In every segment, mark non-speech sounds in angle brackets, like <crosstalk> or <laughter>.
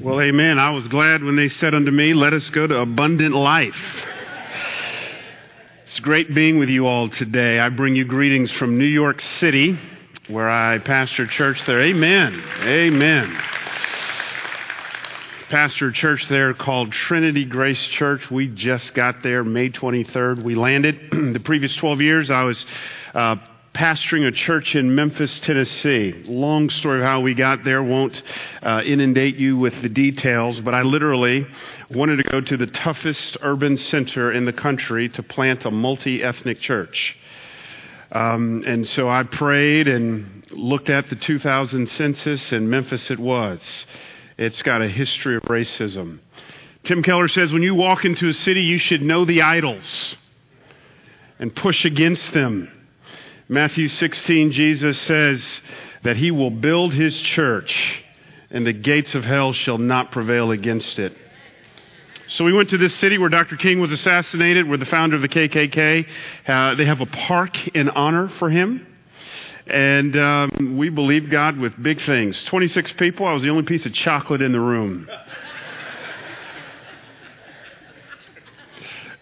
Well, amen. I was glad when they said unto me, Let us go to abundant life. It's great being with you all today. I bring you greetings from New York City, where I pastor church there. Amen. Amen. Pastor church there called Trinity Grace Church. We just got there May 23rd. We landed. <clears throat> the previous 12 years, I was uh, pastoring a church in Memphis, Tennessee. Long story of how we got there. Won't uh, inundate you with the details, but I literally wanted to go to the toughest urban center in the country to plant a multi ethnic church. Um, and so I prayed and looked at the 2000 census, and Memphis it was. It's got a history of racism. Tim Keller says when you walk into a city, you should know the idols and push against them. Matthew 16, Jesus says that he will build his church and the gates of hell shall not prevail against it. So we went to this city where Dr. King was assassinated, where the founder of the KKK, uh, they have a park in honor for him. And um, we believed God with big things. 26 people, I was the only piece of chocolate in the room.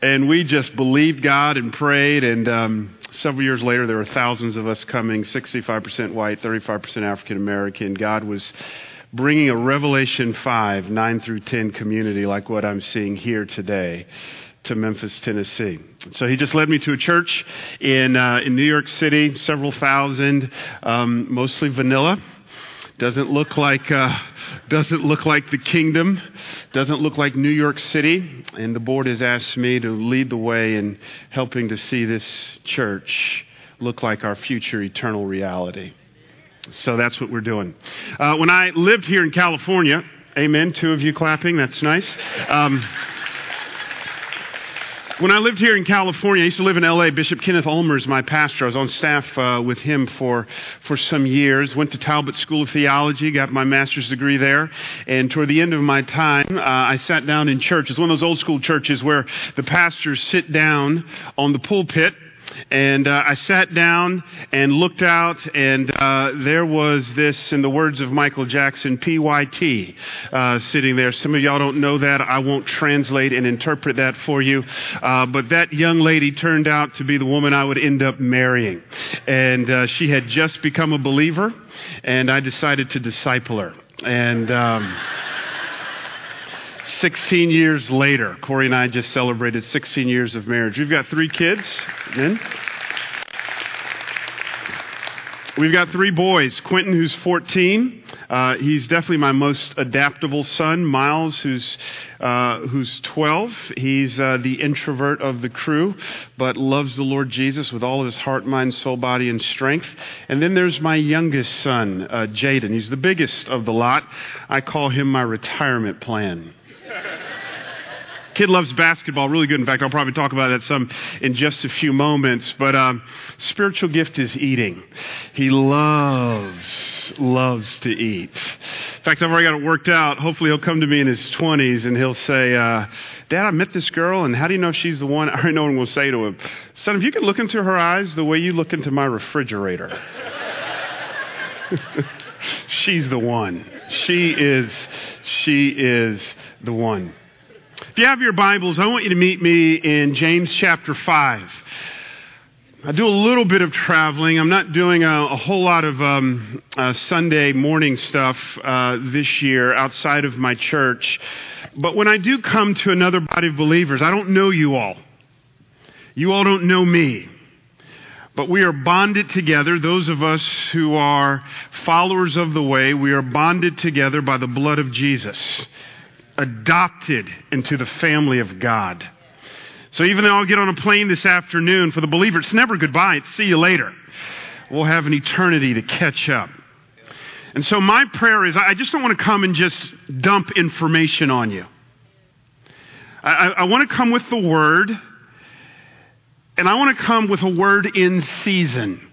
and we just believed God and prayed. And um, several years later, there were thousands of us coming 65% white, 35% African American. God was bringing a Revelation 5, 9 through 10 community like what I'm seeing here today to Memphis, Tennessee. So he just led me to a church in, uh, in New York City, several thousand, um, mostly vanilla. Doesn't look like uh, doesn't look like the kingdom. Doesn't look like New York City. And the board has asked me to lead the way in helping to see this church look like our future eternal reality. So that's what we're doing. Uh, when I lived here in California, amen. Two of you clapping. That's nice. Um, when I lived here in California, I used to live in LA. Bishop Kenneth Ulmer is my pastor. I was on staff uh, with him for, for some years. Went to Talbot School of Theology, got my master's degree there. And toward the end of my time, uh, I sat down in church. It's one of those old school churches where the pastors sit down on the pulpit and uh, I sat down and looked out, and uh, there was this, in the words of Michael Jackson, PYT uh, sitting there. Some of y'all don't know that. I won't translate and interpret that for you. Uh, but that young lady turned out to be the woman I would end up marrying. And uh, she had just become a believer, and I decided to disciple her. And. Um, 16 years later, Korie and I just celebrated 16 years of marriage. We've got three kids. Amen. We've got three boys. Quentin, who's 14. Uh, he's definitely my most adaptable son. Miles, who's uh, who's 12. He's uh, the introvert of the crew, but loves the Lord Jesus with all of his heart, mind, soul, body, and strength. And then there's my youngest son, uh, Jaden. He's the biggest of the lot. I call him my retirement plan. Kid loves basketball, really good. In fact, I'll probably talk about that some in just a few moments. But um, spiritual gift is eating. He loves, loves to eat. In fact, I've already got it worked out. Hopefully, he'll come to me in his 20s and he'll say, uh, Dad, I met this girl, and how do you know she's the one? <laughs> I already know what I'm going to say to him. Son, if you could look into her eyes the way you look into my refrigerator. <laughs> she's the one. She is, she is the one. If you have your Bibles, I want you to meet me in James chapter 5. I do a little bit of traveling. I'm not doing a, a whole lot of um, uh, Sunday morning stuff uh, this year outside of my church. But when I do come to another body of believers, I don't know you all. You all don't know me. But we are bonded together, those of us who are followers of the way, we are bonded together by the blood of Jesus adopted into the family of God. So even though I'll get on a plane this afternoon, for the believer, it's never goodbye, it's see you later. We'll have an eternity to catch up. And so my prayer is I just don't want to come and just dump information on you. I, I want to come with the word, and I want to come with a word in season.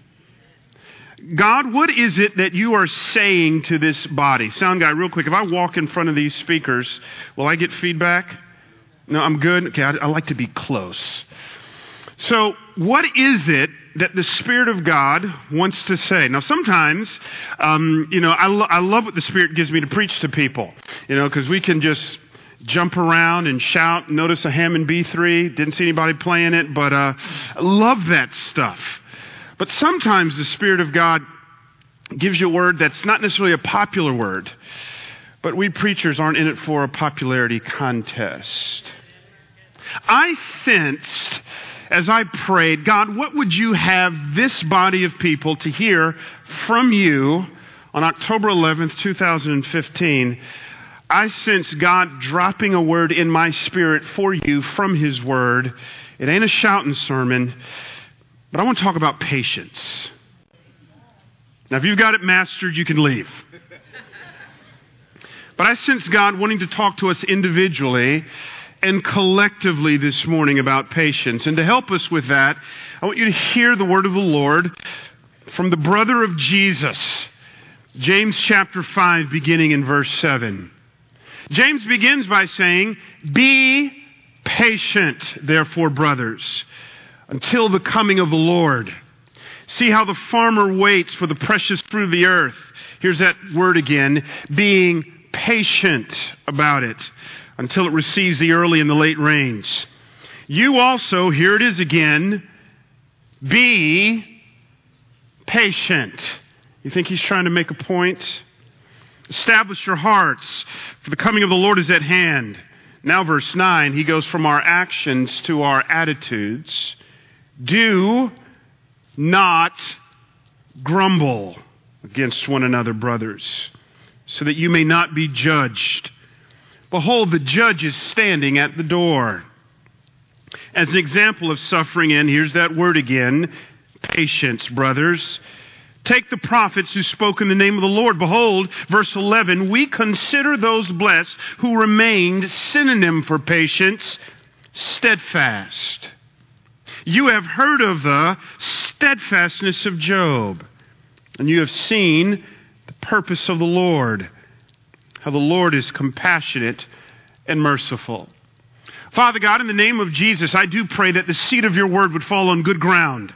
God, what is it that you are saying to this body? Sound guy, real quick, if I walk in front of these speakers, will I get feedback? No, I'm good. Okay, I, I like to be close. So, what is it that the Spirit of God wants to say? Now, sometimes, um, you know, I, lo- I love what the Spirit gives me to preach to people, you know, because we can just jump around and shout. Notice a Hammond B3. Didn't see anybody playing it, but uh, love that stuff. But sometimes the Spirit of God gives you a word that's not necessarily a popular word, but we preachers aren't in it for a popularity contest. I sensed as I prayed, God, what would you have this body of people to hear from you on October 11th, 2015? I sense God dropping a word in my spirit for you from His Word. It ain't a shouting sermon, but I want to talk about patience. Now, if you've got it mastered, you can leave. But I sense God wanting to talk to us individually and collectively this morning about patience. And to help us with that, I want you to hear the word of the Lord from the brother of Jesus, James chapter 5, beginning in verse 7. James begins by saying, Be patient, therefore, brothers, until the coming of the Lord. See how the farmer waits for the precious fruit of the earth. Here's that word again, being patient about it until it receives the early and the late rains. You also, here it is again, be patient. You think he's trying to make a point? Establish your hearts, for the coming of the Lord is at hand. Now, verse 9, he goes from our actions to our attitudes. Do not grumble against one another, brothers, so that you may not be judged. Behold, the judge is standing at the door. As an example of suffering, and here's that word again patience, brothers. Take the prophets who spoke in the name of the Lord. Behold, verse 11, we consider those blessed who remained synonym for patience, steadfast. You have heard of the steadfastness of Job, and you have seen the purpose of the Lord how the Lord is compassionate and merciful. Father God, in the name of Jesus, I do pray that the seed of your word would fall on good ground,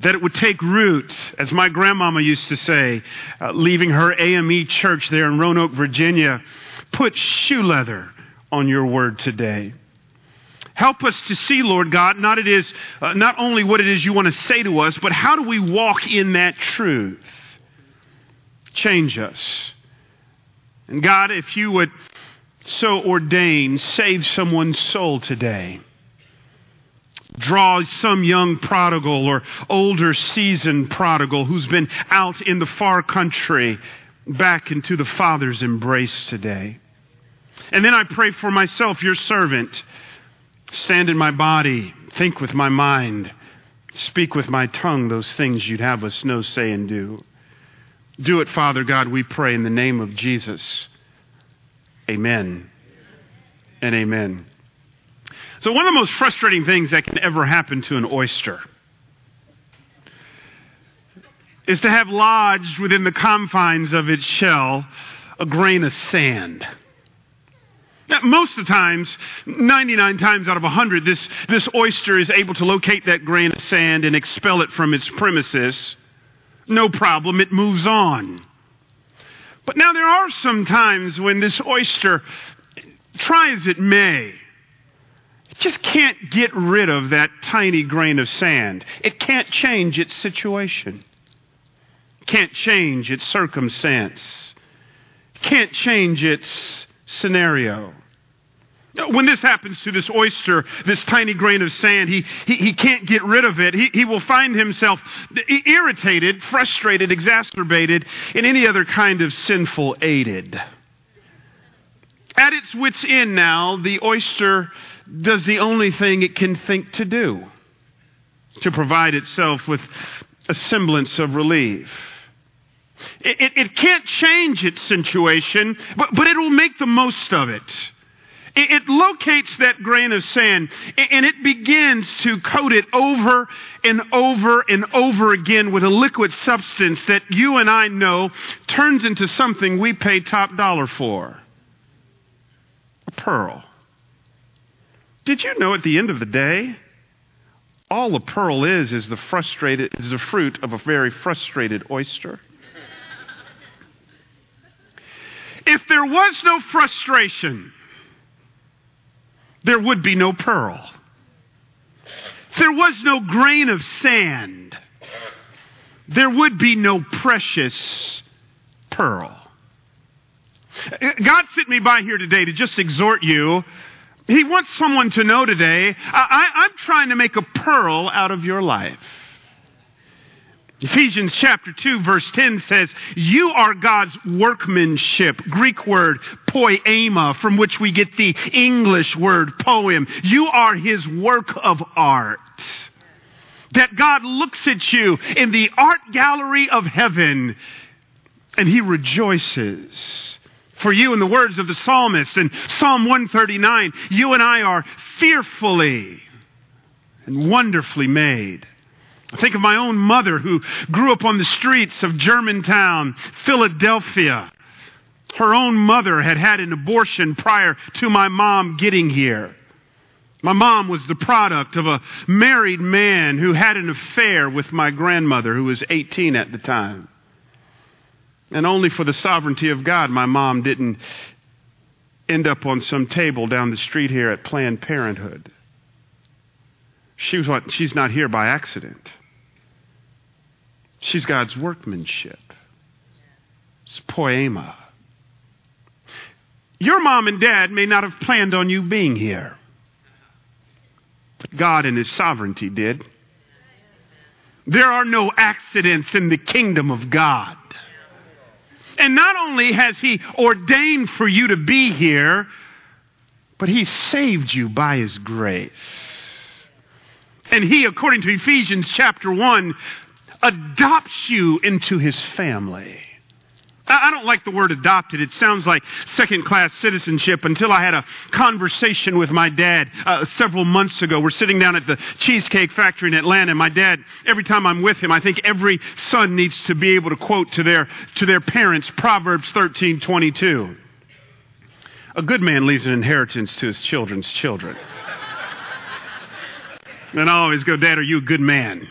that it would take root, as my grandmama used to say, uh, leaving her AME church there in Roanoke, Virginia. Put shoe leather on your word today. Help us to see, Lord God, not it is uh, not only what it is you want to say to us, but how do we walk in that truth? Change us. And God, if you would so ordain, save someone's soul today. Draw some young prodigal or older seasoned prodigal who's been out in the far country back into the Father's embrace today. And then I pray for myself, your servant. Stand in my body, think with my mind, speak with my tongue those things you'd have us know, say, and do. Do it, Father God, we pray in the name of Jesus. Amen and amen. So, one of the most frustrating things that can ever happen to an oyster is to have lodged within the confines of its shell a grain of sand. Most of the times, 99 times out of 100, this, this oyster is able to locate that grain of sand and expel it from its premises. No problem, it moves on. But now there are some times when this oyster, try as it may, it just can't get rid of that tiny grain of sand. It can't change its situation. Can't change its circumstance. Can't change its scenario. When this happens to this oyster, this tiny grain of sand, he, he, he can't get rid of it. He, he will find himself irritated, frustrated, exacerbated, and any other kind of sinful aided. At its wits' end now, the oyster does the only thing it can think to do to provide itself with a semblance of relief. It, it, it can't change its situation, but, but it will make the most of it. It locates that grain of sand and it begins to coat it over and over and over again with a liquid substance that you and I know turns into something we pay top dollar for a pearl. Did you know at the end of the day, all a pearl is is the frustrated is the fruit of a very frustrated oyster. If there was no frustration, there would be no pearl. There was no grain of sand, there would be no precious pearl. God sent me by here today to just exhort you. He wants someone to know today I, am trying to make a pearl out of your life. Ephesians chapter 2 verse 10 says, You are God's workmanship. Greek word poema, from which we get the English word poem. You are His work of art. That God looks at you in the art gallery of heaven and He rejoices. For you, in the words of the psalmist in Psalm 139, you and I are fearfully and wonderfully made. I think of my own mother who grew up on the streets of Germantown, Philadelphia. Her own mother had had an abortion prior to my mom getting here. My mom was the product of a married man who had an affair with my grandmother, who was 18 at the time. And only for the sovereignty of God, my mom didn't end up on some table down the street here at Planned Parenthood. She was she's not here by accident. She's God's workmanship. It's poema. Your mom and dad may not have planned on you being here, but God in His sovereignty did. There are no accidents in the kingdom of God. And not only has He ordained for you to be here, but He saved you by His grace. And He, according to Ephesians chapter 1, adopts you into His family. I don't like the word adopted. It sounds like second class citizenship until I had a conversation with my dad uh, several months ago. We're sitting down at the Cheesecake Factory in Atlanta. And my dad, every time I'm with him, I think every son needs to be able to quote to their, to their parents Proverbs 13 22. A good man leaves an inheritance to his children's children. <laughs> and I always go, Dad, are you a good man?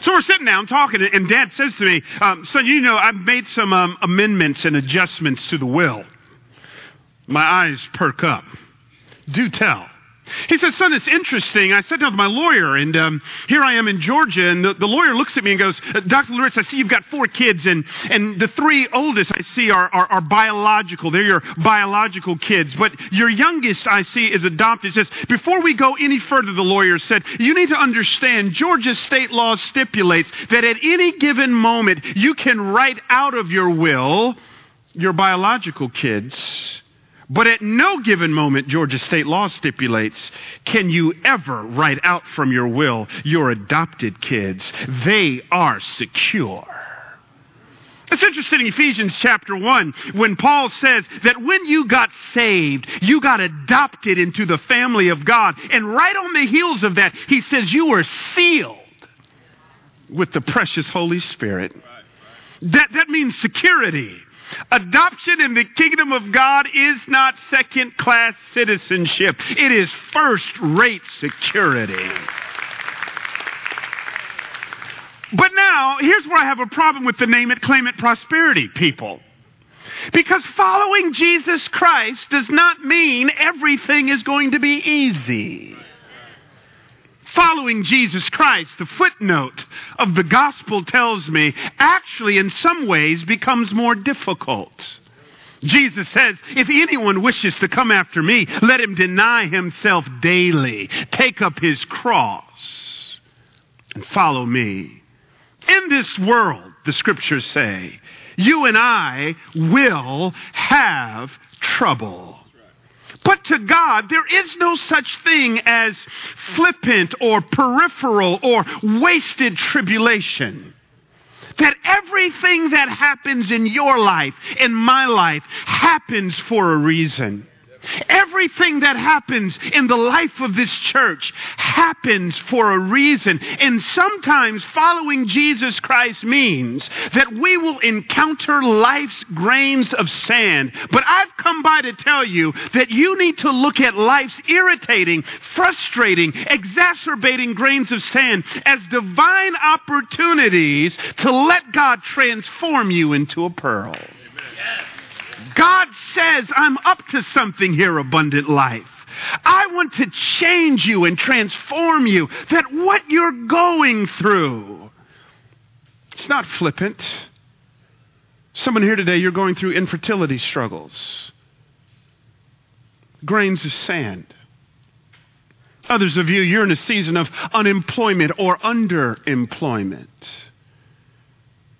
So we're sitting down talking, and Dad says to me, um, Son, you know, I've made some um, amendments and adjustments to the will. My eyes perk up. Do tell. He said, Son, it's interesting. I sat down with my lawyer, and um, here I am in Georgia, and the, the, lawyer looks at me and goes, uh, Dr. Loritts, I see you've got four kids, and, and the three oldest I see are, are, are, biological. They're your biological kids. But your youngest I see is adopted. He says, Before we go any further, the lawyer said, You need to understand Georgia's state law stipulates that at any given moment you can write out of your will your biological kids but at no given moment, Georgia state law stipulates, can you ever write out from your will your adopted kids. They are secure. It's interesting in Ephesians chapter 1 when Paul says that when you got saved, you got adopted into the family of God. And right on the heels of that, he says you were sealed with the precious Holy Spirit. That, that means security. Adoption in the kingdom of God is not second class citizenship, it is first rate security. But now, here's where I have a problem with the name it, claim it prosperity people. Because following Jesus Christ does not mean everything is going to be easy following Jesus Christ, the footnote of the gospel tells me, actually in some ways becomes more difficult. Jesus says, if anyone wishes to come after me, let him deny himself daily, take up his cross, and follow me. In this world, the scriptures say, you and I will have trouble. But to God, there is no such thing as flippant or peripheral or wasted tribulation. That everything that happens in your life, in my life, happens for a reason. Everything that happens in the life of this church happens for a reason. And sometimes following Jesus Christ means that we will encounter life's grains of sand. But I've come by to tell you that you need to look at life's irritating, frustrating, exacerbating grains of sand as divine opportunities to let God transform you into a pearl. God says, I'm up to something here, abundant life. I want to change you and transform you. That what you're going through, it's not flippant. Someone here today, you're going through infertility struggles, grains of sand. Others of you, you're in a season of unemployment or underemployment.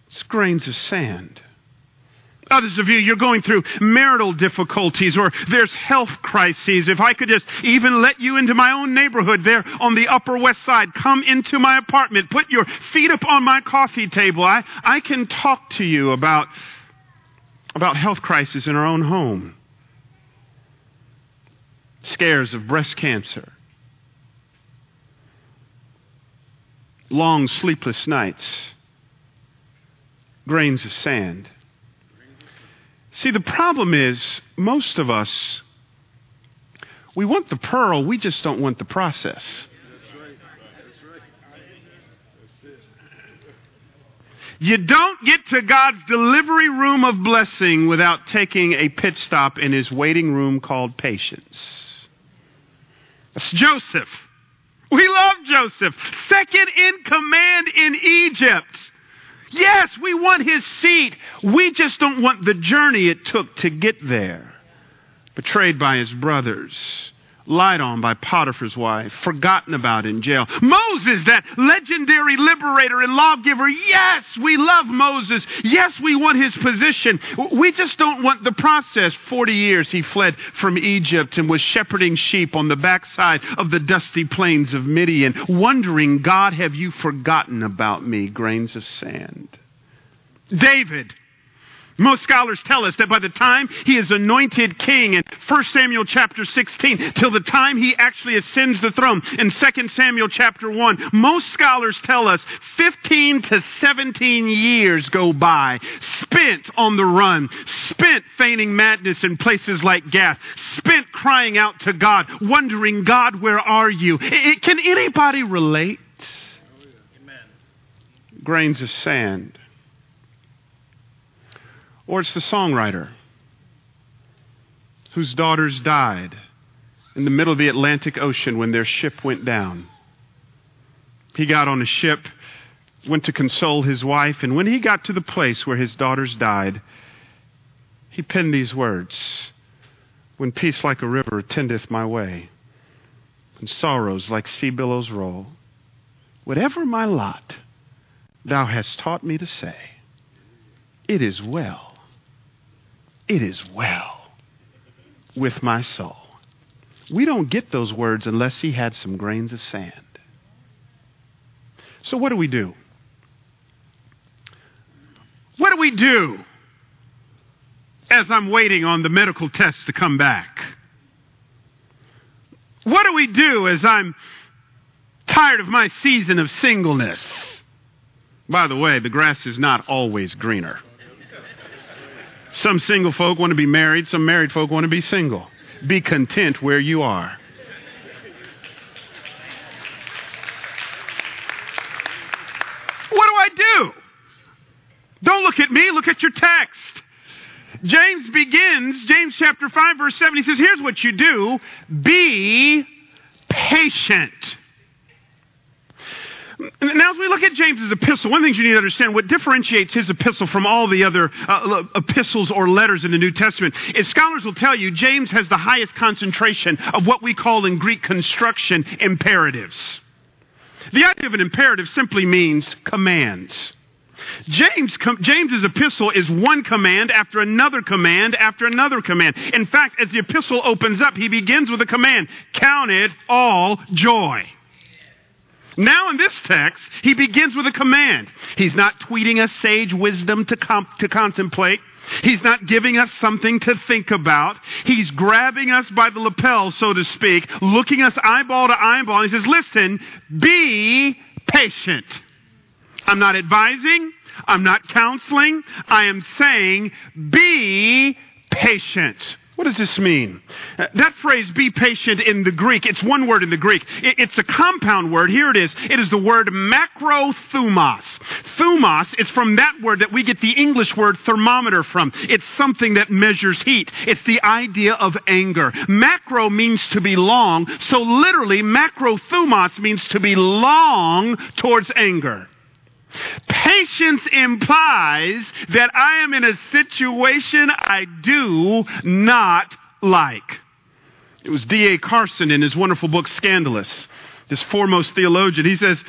It's grains of sand. Others of you, you're going through marital difficulties or there's health crises. If I could just even let you into my own neighborhood there on the Upper West Side, come into my apartment, put your feet up on my coffee table. I, I can talk to you about, about health crises in our own home. Scares of breast cancer. Long sleepless nights. Grains of sand See, the problem is, most of us, we want the pearl, we just don't want the process. You don't get to God's delivery room of blessing without taking a pit stop in his waiting room called patience. That's Joseph. We love Joseph. Second in command in Egypt. Yes, we want his seat. We just don't want the journey it took to get there. Betrayed by his brothers, lied on by Potiphar's wife, forgotten about in jail. Moses, that legendary liberator and lawgiver. Yes, we love Moses. Yes, we want his position. We just don't want the process. Forty years he fled from Egypt and was shepherding sheep on the backside of the dusty plains of Midian, wondering, God, have you forgotten about me? Grains of sand. David, most scholars tell us that by the time he is anointed king in 1 Samuel chapter 16, till the time he actually ascends the throne in 2 Samuel chapter 1, most scholars tell us 15 to 17 years go by, spent on the run, spent feigning madness in places like Gath, spent crying out to God, wondering, God, where are you? It, can anybody relate? Grains of sand or it's the songwriter whose daughters died in the middle of the Atlantic Ocean when their ship went down. He got on a ship, went to console his wife, and when he got to the place where his daughters died, he penned these words When peace like a river attendeth my way, and sorrows like sea billows roll, whatever my lot, thou hast taught me to say, It is well it is well with my soul. We don't get those words unless he had some grains of sand. So, what do we do? What do we do as I'm waiting on the medical test to come back? What do we do as I'm tired of my season of singleness? By the way, the grass is not always greener. Some single folk want to be married, some married folk want to be single. Be content where you are. What do I do? Don't look at me, look at your text. James begins, James chapter 5, verse 7, he says, Here's what you do be patient. Now, as we look at James's epistle, one thing you need to understand what differentiates his epistle from all the other uh, epistles or letters in the New Testament is scholars will tell you James has the highest concentration of what we call in Greek construction imperatives. The idea of an imperative simply means commands. James, James's epistle is one command after another command after another command. In fact, as the epistle opens up, he begins with a command Count it all joy. Now, in this text, he begins with a command. He's not tweeting us sage wisdom to, comp- to contemplate. He's not giving us something to think about. He's grabbing us by the lapel, so to speak, looking us eyeball to eyeball. And he says, Listen, be patient. I'm not advising. I'm not counseling. I am saying, be patient. What does this mean? Uh, that phrase, be patient in the Greek, it's one word in the Greek. It's a compound word. Here it is. It is the word macrothumos. Thumos is from that word that we get the English word thermometer from. It's something that measures heat. It's the idea of anger. Macro means to be long, so literally, macrothumos means to be long towards anger. Patience implies that I am in a situation I do not like. It was D.A. Carson in his wonderful book, Scandalous, this foremost theologian. He says,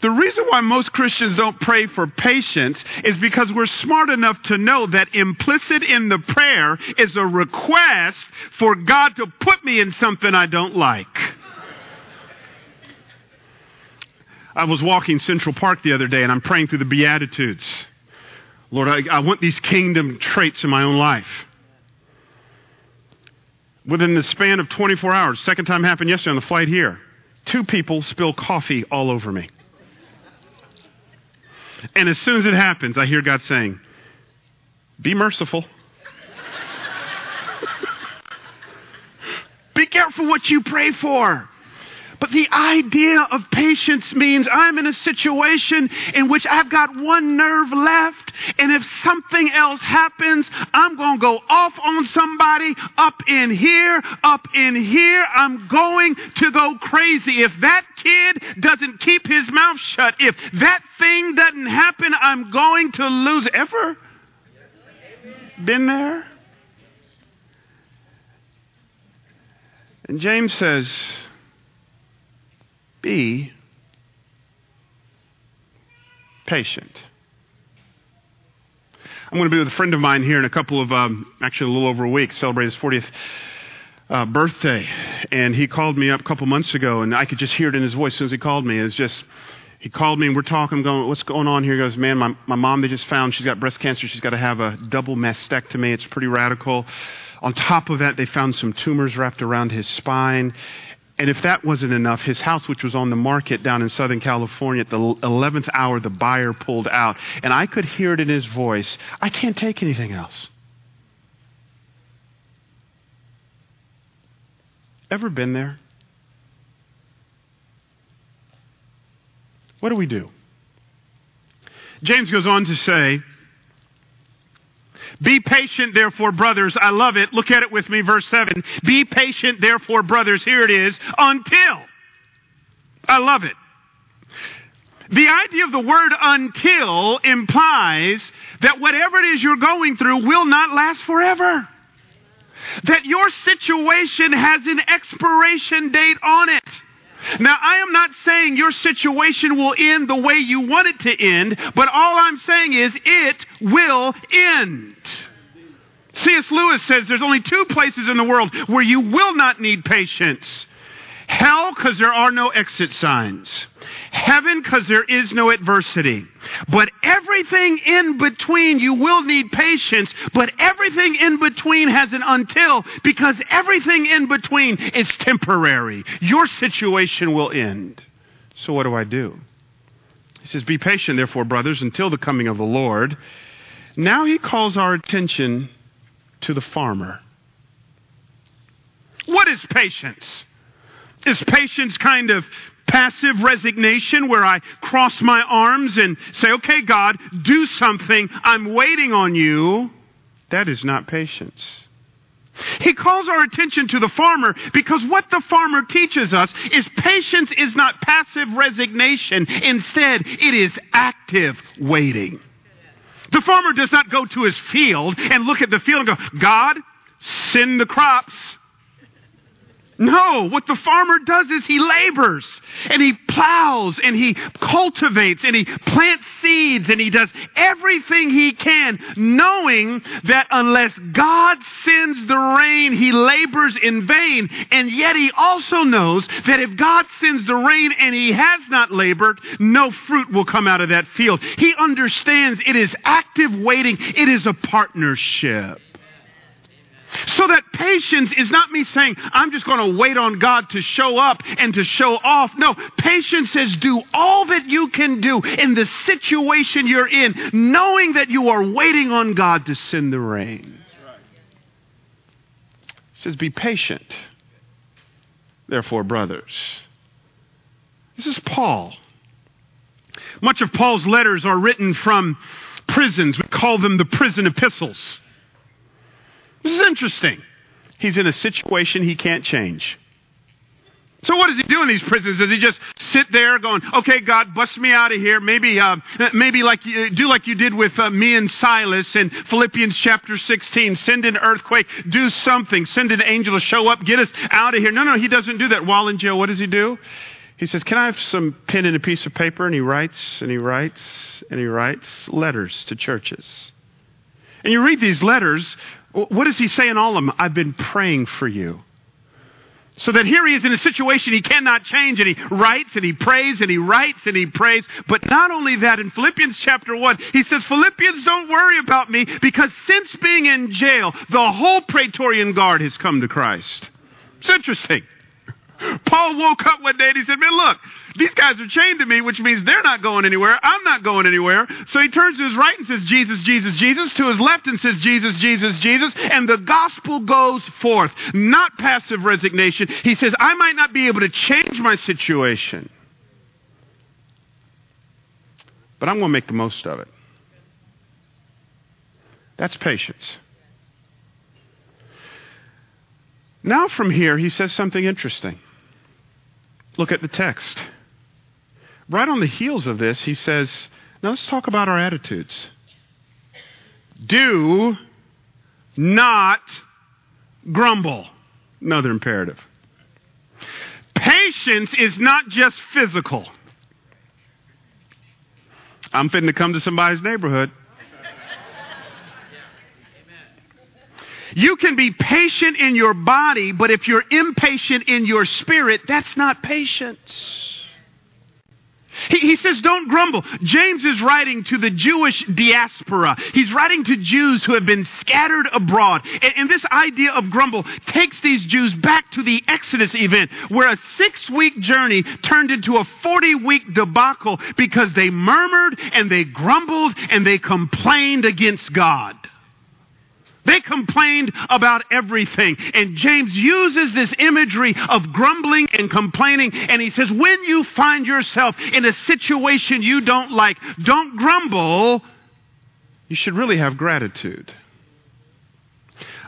the reason why most Christians don't pray for patience is because we're smart enough to know that implicit in the prayer is a request for God to put me in something I don't like. I was walking Central Park the other day and I'm praying through the Beatitudes. Lord, I, I want these kingdom traits in my own life. Within the span of 24 hours, second time happened yesterday on the flight here, two people spill coffee all over me. And as soon as it happens, I hear God saying, Be merciful. <laughs> Be careful what you pray for. But the idea of patience means I'm in a situation in which I've got one nerve left, and if something else happens, I'm going to go off on somebody up in here, up in here. I'm going to go crazy. If that kid doesn't keep his mouth shut, if that thing doesn't happen, I'm going to lose. Ever been there? And James says, be patient. I'm going to be with a friend of mine here in a couple of, um, actually a little over a week, celebrate his 40th uh, birthday. And he called me up a couple months ago, and I could just hear it in his voice as he called me. It's just, he called me and we're talking, going, what's going on here? He goes, man, my, my mom, they just found she's got breast cancer. She's got to have a double mastectomy. It's pretty radical. On top of that, they found some tumors wrapped around his spine. And if that wasn't enough, his house, which was on the market down in Southern California, at the 11th hour, the buyer pulled out. And I could hear it in his voice I can't take anything else. Ever been there? What do we do? James goes on to say, be patient, therefore, brothers. I love it. Look at it with me, verse 7. Be patient, therefore, brothers. Here it is. Until. I love it. The idea of the word until implies that whatever it is you're going through will not last forever. That your situation has an expiration date on it. Now, I am not saying your situation will end the way you want it to end, but all I'm saying is it will end. C.S. Lewis says there's only two places in the world where you will not need patience Hell, because there are no exit signs. Heaven, because there is no adversity. But everything in between, you will need patience, but everything in between has an until, because everything in between is temporary. Your situation will end. So what do I do? He says, Be patient, therefore, brothers, until the coming of the Lord. Now he calls our attention to the farmer. What is patience? Is patience kind of passive resignation where I cross my arms and say, okay, God, do something. I'm waiting on you. That is not patience. He calls our attention to the farmer because what the farmer teaches us is patience is not passive resignation. Instead, it is active waiting. The farmer does not go to his field and look at the field and go, God, send the crops. No, what the farmer does is he labors and he plows and he cultivates and he plants seeds and he does everything he can, knowing that unless God sends the rain, he labors in vain. And yet he also knows that if God sends the rain and he has not labored, no fruit will come out of that field. He understands it is active waiting, it is a partnership. So that patience is not me saying, I'm just going to wait on God to show up and to show off. No, patience says do all that you can do in the situation you're in, knowing that you are waiting on God to send the rain. Says, be patient, therefore, brothers. This is Paul. Much of Paul's letters are written from prisons. We call them the prison epistles. This is interesting. He's in a situation he can't change. So what does he do in these prisons? Does he just sit there going, "Okay, God, bust me out of here"? Maybe, uh, maybe like you do, like you did with uh, me and Silas in Philippians chapter sixteen. Send an earthquake, do something, send an angel to show up, get us out of here. No, no, he doesn't do that. While in jail, what does he do? He says, "Can I have some pen and a piece of paper?" And he writes, and he writes, and he writes letters to churches. And you read these letters what does he say in all of them? I've been praying for you. So that here he is in a situation he cannot change, and he writes and he prays and he writes and he prays. But not only that, in Philippians chapter 1, he says, Philippians, don't worry about me because since being in jail, the whole Praetorian Guard has come to Christ. It's interesting. Paul woke up one day and he said, Man, look, these guys are chained to me, which means they're not going anywhere. I'm not going anywhere. So he turns to his right and says, Jesus, Jesus, Jesus. To his left and says, Jesus, Jesus, Jesus. And the gospel goes forth. Not passive resignation. He says, I might not be able to change my situation, but I'm going to make the most of it. That's patience. Now, from here, he says something interesting. Look at the text. Right on the heels of this, he says, Now let's talk about our attitudes. Do not grumble. Another imperative. Patience is not just physical. I'm fitting to come to somebody's neighborhood. You can be patient in your body, but if you're impatient in your spirit, that's not patience. He, he, says, don't grumble. James is writing to the Jewish diaspora. He's writing to Jews who have been scattered abroad. And, and this idea of grumble takes these Jews back to the Exodus event, where a six week journey turned into a 40 week debacle because they murmured and they grumbled and they complained against God. They complained about everything. And James uses this imagery of grumbling and complaining. And he says, when you find yourself in a situation you don't like, don't grumble. You should really have gratitude.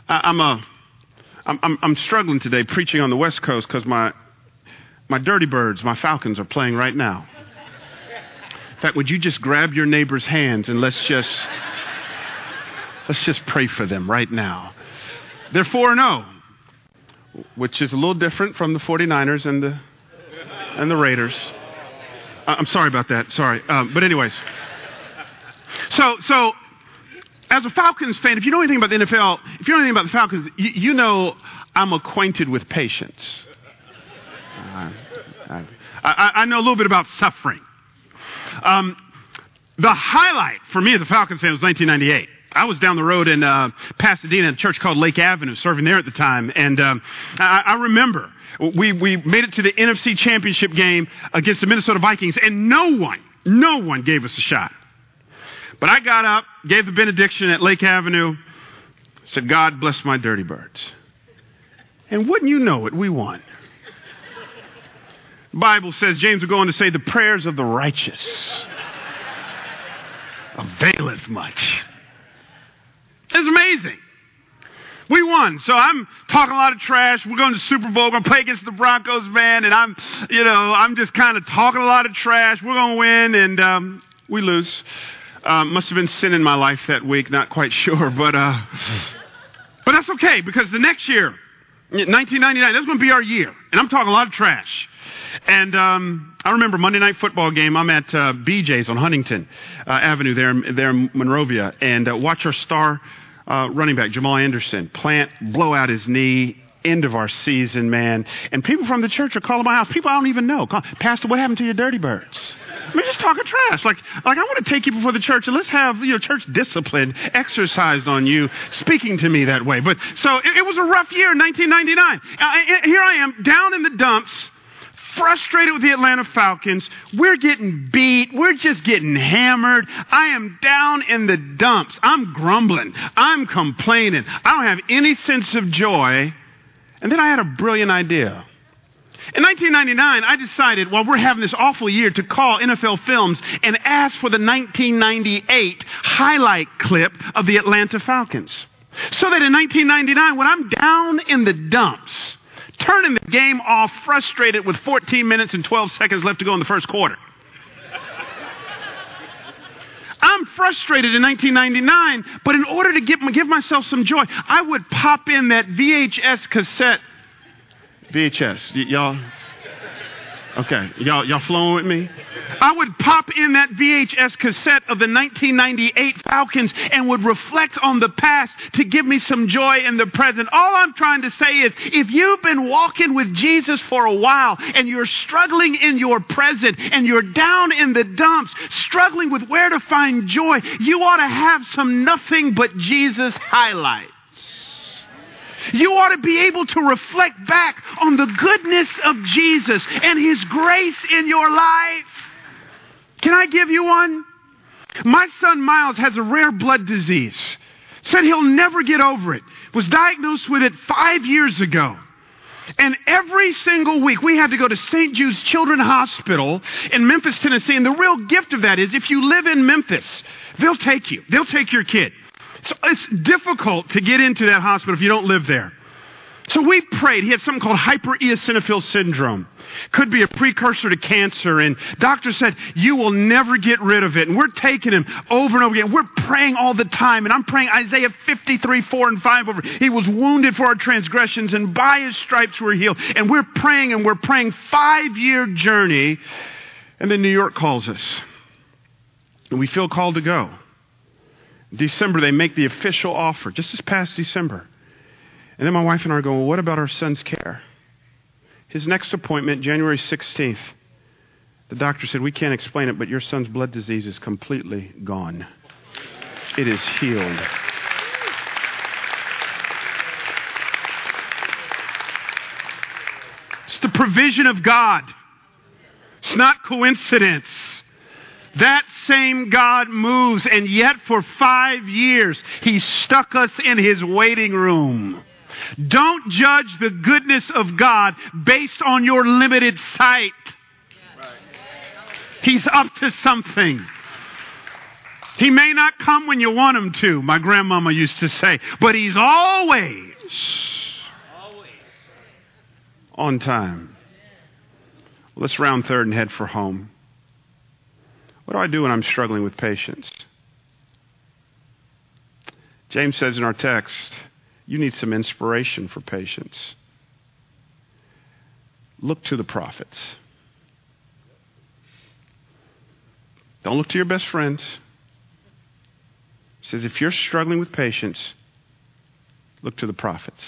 I'm, a, I'm, I'm, I'm struggling today preaching on the West Coast because my, my dirty birds, my falcons, are playing right now. In fact, would you just grab your neighbor's hands and let's just. Let's just pray for them right now. They're 4 0, which is a little different from the 49ers and the, and the Raiders. Uh, I'm sorry about that. Sorry. Um, but, anyways. So, so, as a Falcons fan, if you know anything about the NFL, if you know anything about the Falcons, you, you know I'm acquainted with patience. Uh, I, I, I, know a little bit about suffering. Um, the highlight for me as a Falcons fan was 1998. I was down the road in uh, Pasadena, a church called Lake Avenue, serving there at the time, and um, I, I remember we we made it to the NFC Championship game against the Minnesota Vikings, and no one, no one gave us a shot. But I got up, gave the benediction at Lake Avenue, said, "God bless my dirty birds," and wouldn't you know it, we won. <laughs> Bible says James will go on to say, "The prayers of the righteous." availeth much. It's amazing. We won. So I'm talking a lot of trash. We're going to Super Bowl. We're going to play against the Broncos, man. And I'm, you know, I'm just kind of talking a lot of trash. We're going to win. And um, we lose. Um, must have been sin in my life that week. Not quite <laughs> sure. But, uh, but that's okay because the next year, 1999, that's going to be our year. And I'm talking a lot of trash. And um, I remember Monday night football game. I'm at uh, BJ's on Huntington uh, Avenue there, there in Monrovia, and uh, watch our star uh, running back Jamal Anderson plant, blow out his knee. End of our season, man. And people from the church are calling my house. People I don't even know. Call, Pastor, what happened to your dirty birds? I mean, just talking trash. Like, like I want to take you before the church and let's have you know church discipline exercised on you, speaking to me that way. But so it, it was a rough year, 1999. Uh, here I am down in the dumps frustrated with the Atlanta Falcons. We're getting beat. We're just getting hammered. I am down in the dumps. I'm grumbling. I'm complaining. I don't have any sense of joy. And then I had a brilliant idea. In 1999, I decided while we're having this awful year to call NFL Films and ask for the 1998 highlight clip of the Atlanta Falcons. So that in 1999, when I'm down in the dumps, turning the game off, frustrated with 14 minutes and 12 seconds left to go in the first quarter. I'm frustrated in 1999, but in order to give, give myself some joy, I would pop in that VHS cassette. VHS, y- y'all. Okay, y'all, y'all flowing with me? I would pop in that VHS cassette of the 1998 Falcons and would reflect on the past to give me some joy in the present. All I'm trying to say is if you've been walking with Jesus for a while and you're struggling in your present and you're down in the dumps, struggling with where to find joy, you ought to have some nothing but Jesus highlight. You ought to be able to reflect back on the goodness of Jesus and His grace in your life. Can I give you one? My son Miles has a rare blood disease. Said he'll never get over it. Was diagnosed with it five years ago. And every single week we had to go to St. Jude's Children's Hospital in Memphis, Tennessee. And the real gift of that is if you live in Memphis, they'll take you. They'll take your kid. So it's difficult to get into that hospital if you don't live there. So we prayed. He had something called hypereosinophilic syndrome. Could be a precursor to cancer. And doctor said, you will never get rid of it. And we're taking him over and over again. We're praying all the time. And I'm praying Isaiah 53, 4 and 5 over. He was wounded for our transgressions and by his stripes we're healed. And we're praying and we're praying five year journey. And then New York calls us. And we feel called to go. December, they make the official offer, just this past December. And then my wife and I are going, well, what about our son's care? His next appointment, January 16th, the doctor said, we can't explain it, but your son's blood disease is completely gone. It is healed. It's the provision of God. It's not coincidence. That same God moves, and yet for five years, He stuck us in His waiting room. Don't judge the goodness of God based on your limited sight. He's up to something. He may not come when you want him to, my grandmama used to say, but he's always on time. Let's round third and head for home. What do I do when I'm struggling with patience? James says in our text, you need some inspiration for patience. Look to the prophets. Don't look to your best friends. He says, if you're struggling with patience, look to the prophets.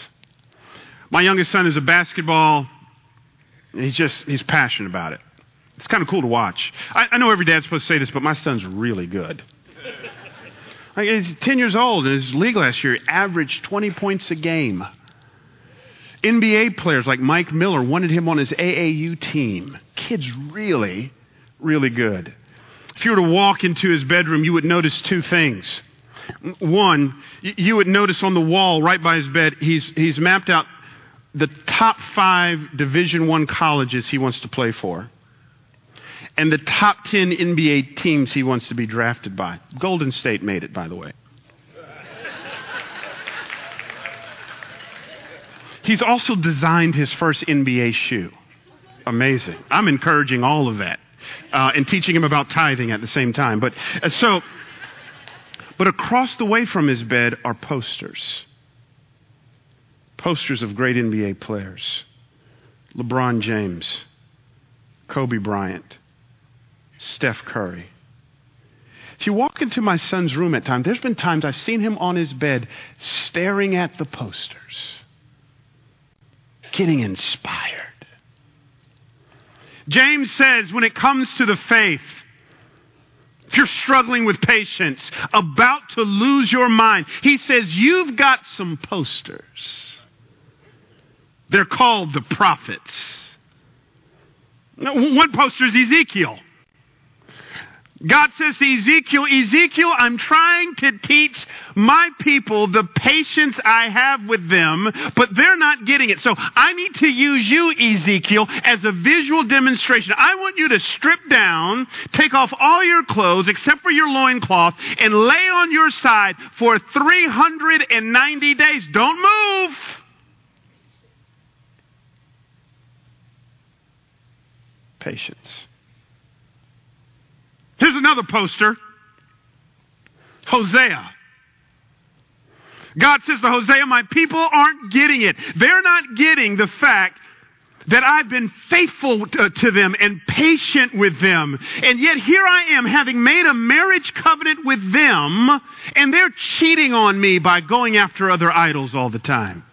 My youngest son is a basketball. He's just, he's passionate about it. It's kind of cool to watch. I, I know every dad's supposed to say this, but my son's really good. <laughs> Like he's 10 years old, and his league last year averaged 20 points a game. NBA players like Mike Miller wanted him on his AAU team. Kid's really, really good. If you were to walk into his bedroom, you would notice two things. One, you would notice on the wall right by his bed, he's, he's mapped out the top five Division One colleges he wants to play for and the top 10 NBA teams he wants to be drafted by. Golden State made it, by the way. He's also designed his first NBA shoe. Amazing. I'm encouraging all of that uh, and teaching him about tithing at the same time. But uh, so, but across the way from his bed are posters Posters of great NBA players LeBron James, Kobe Bryant, Steph Curry. If you walk into my son's room at times, there's been times I've seen him on his bed staring at the posters, getting inspired. James says when it comes to the faith, if you're struggling with patience, about to lose your mind, he says, You've got some posters. They're called the prophets. One poster is Ezekiel. God says to Ezekiel, Ezekiel, I'm trying to teach my people the patience I have with them, but they're not getting it. So I need to use you, Ezekiel, as a visual demonstration. I want you to strip down, take off all your clothes except for your loincloth, and lay on your side for 390 days. Don't move. Patience. Here's another poster Hosea. God says to Hosea, My people aren't getting it. They're not getting the fact that I've been faithful to, to, them and patient with them. And yet here I am having made a marriage covenant with them, and they're cheating on me by going after other idols all the time.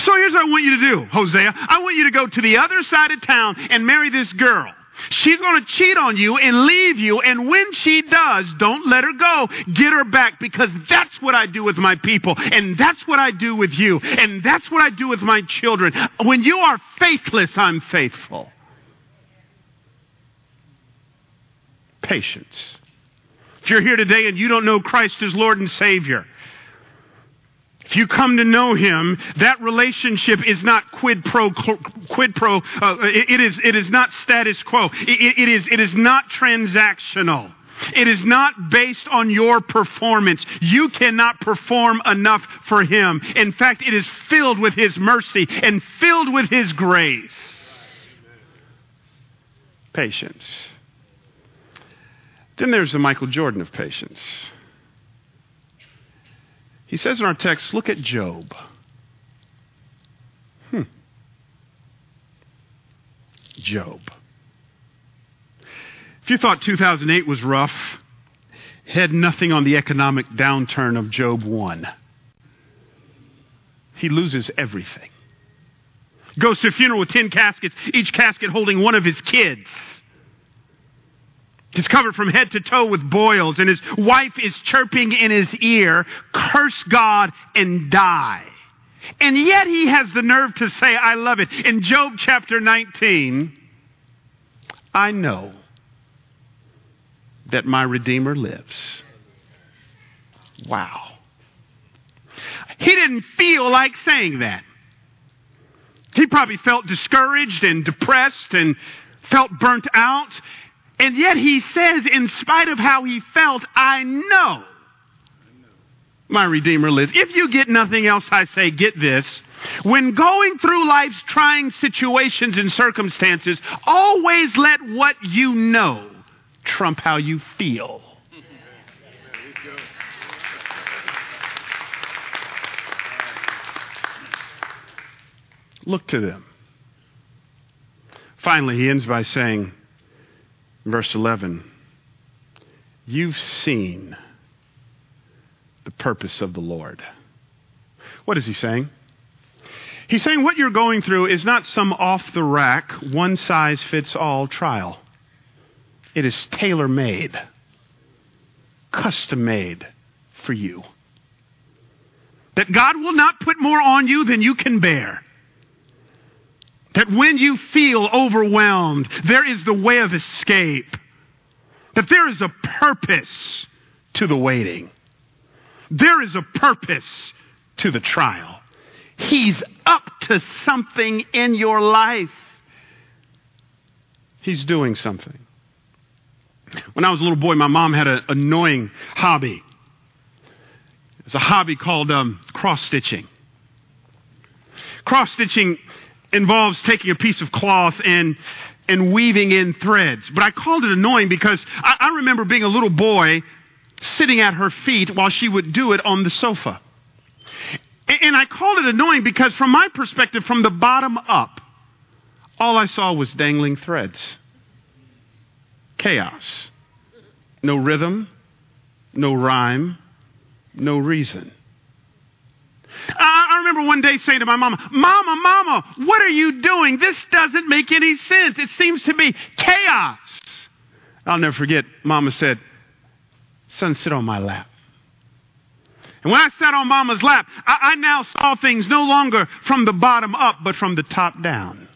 So here's what I want you to do, Hosea. I want you to go to the other side of town and marry this girl. She's going to cheat on you and leave you. And when she does, don't let her go. Get her back because that's what I do with my people. And that's what I do with you. And that's what I do with my children. When you are faithless, I'm faithful. Patience. If you're here today and you don't know Christ as Lord and Savior, if you come to know him, that relationship is not quid pro quid pro. Uh, it, it is it is not status quo. It, it is it is not transactional. It is not based on your performance. You cannot perform enough for him. In fact, it is filled with his mercy and filled with his grace. Patience. Then there's the Michael Jordan of patience. He says in our text, look at Job. Hmm. Job. If you thought 2008 was rough, had nothing on the economic downturn of Job 1. He loses everything. Goes to a funeral with 10 caskets, each casket holding one of his kids. He's covered from head to toe with boils, and his wife is chirping in his ear, curse God and die. And yet he has the nerve to say, I love it. In Job chapter 19, I know that my Redeemer lives. Wow. He didn't feel like saying that. He probably felt discouraged and depressed and felt burnt out. And yet he says, in spite of how he felt, I know my Redeemer lives. If you get nothing else, I say, get this. When going through life's trying situations and circumstances, always let what you know trump how you feel. Look to them. Finally, he ends by saying, Verse 11 You've seen the purpose of the Lord. What is he saying? He's saying what you're going through is not some off the rack, one size fits all trial. It is tailor made, custom made for you. That God will not put more on you than you can bear. That when you feel overwhelmed, there is the way of escape. That there is a purpose to the waiting. There is a purpose to the trial. He's up to something in your life. He's doing something. When I was a little boy, my mom had an annoying hobby. It's a hobby called um, cross stitching. Cross stitching involves taking a piece of cloth and and weaving in threads. But I called it annoying because I, I remember being a little boy sitting at her feet while she would do it on the sofa. And, And I called it annoying because, from my perspective, from the bottom up, all I saw was dangling threads. Chaos. No rhythm, no rhyme, no reason. I, I remember one day saying to my mama, Mama, Mama, what are you doing? This doesn't make any sense. It seems to be chaos. I'll never forget, Mama said, Son, sit on my lap. And when I sat on Mama's lap, I, I now saw things no longer from the bottom up, but from the top down.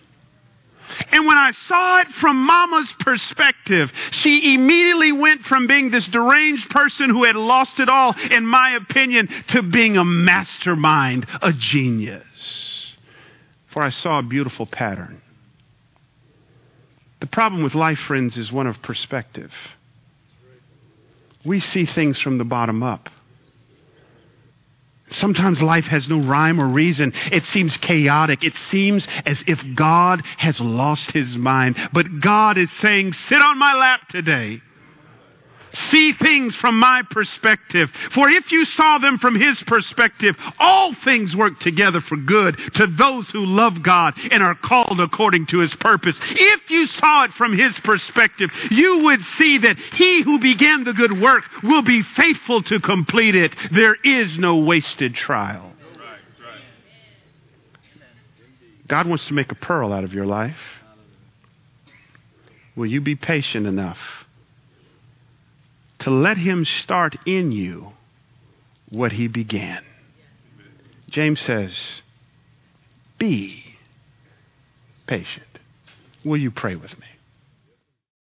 And when I saw it from Mama's perspective, she immediately went from being this deranged person who had lost it all, in my opinion, to being a mastermind, a genius. For I saw a beautiful pattern. The problem with life, friends, is one of perspective. We see things from the bottom up. Sometimes life has no rhyme or reason. It seems chaotic. It seems as if God has lost his mind. But God is saying, Sit on my lap today. See things from my perspective. For if you saw them from his perspective, all things work together for good to those who love God and are called according to his purpose. If you saw it from his perspective, you would see that he who began the good work will be faithful to complete it. There is no wasted trial. God wants to make a pearl out of your life. Will you be patient enough? To let Him start in you what He began. James says, Be patient. Will you pray with me?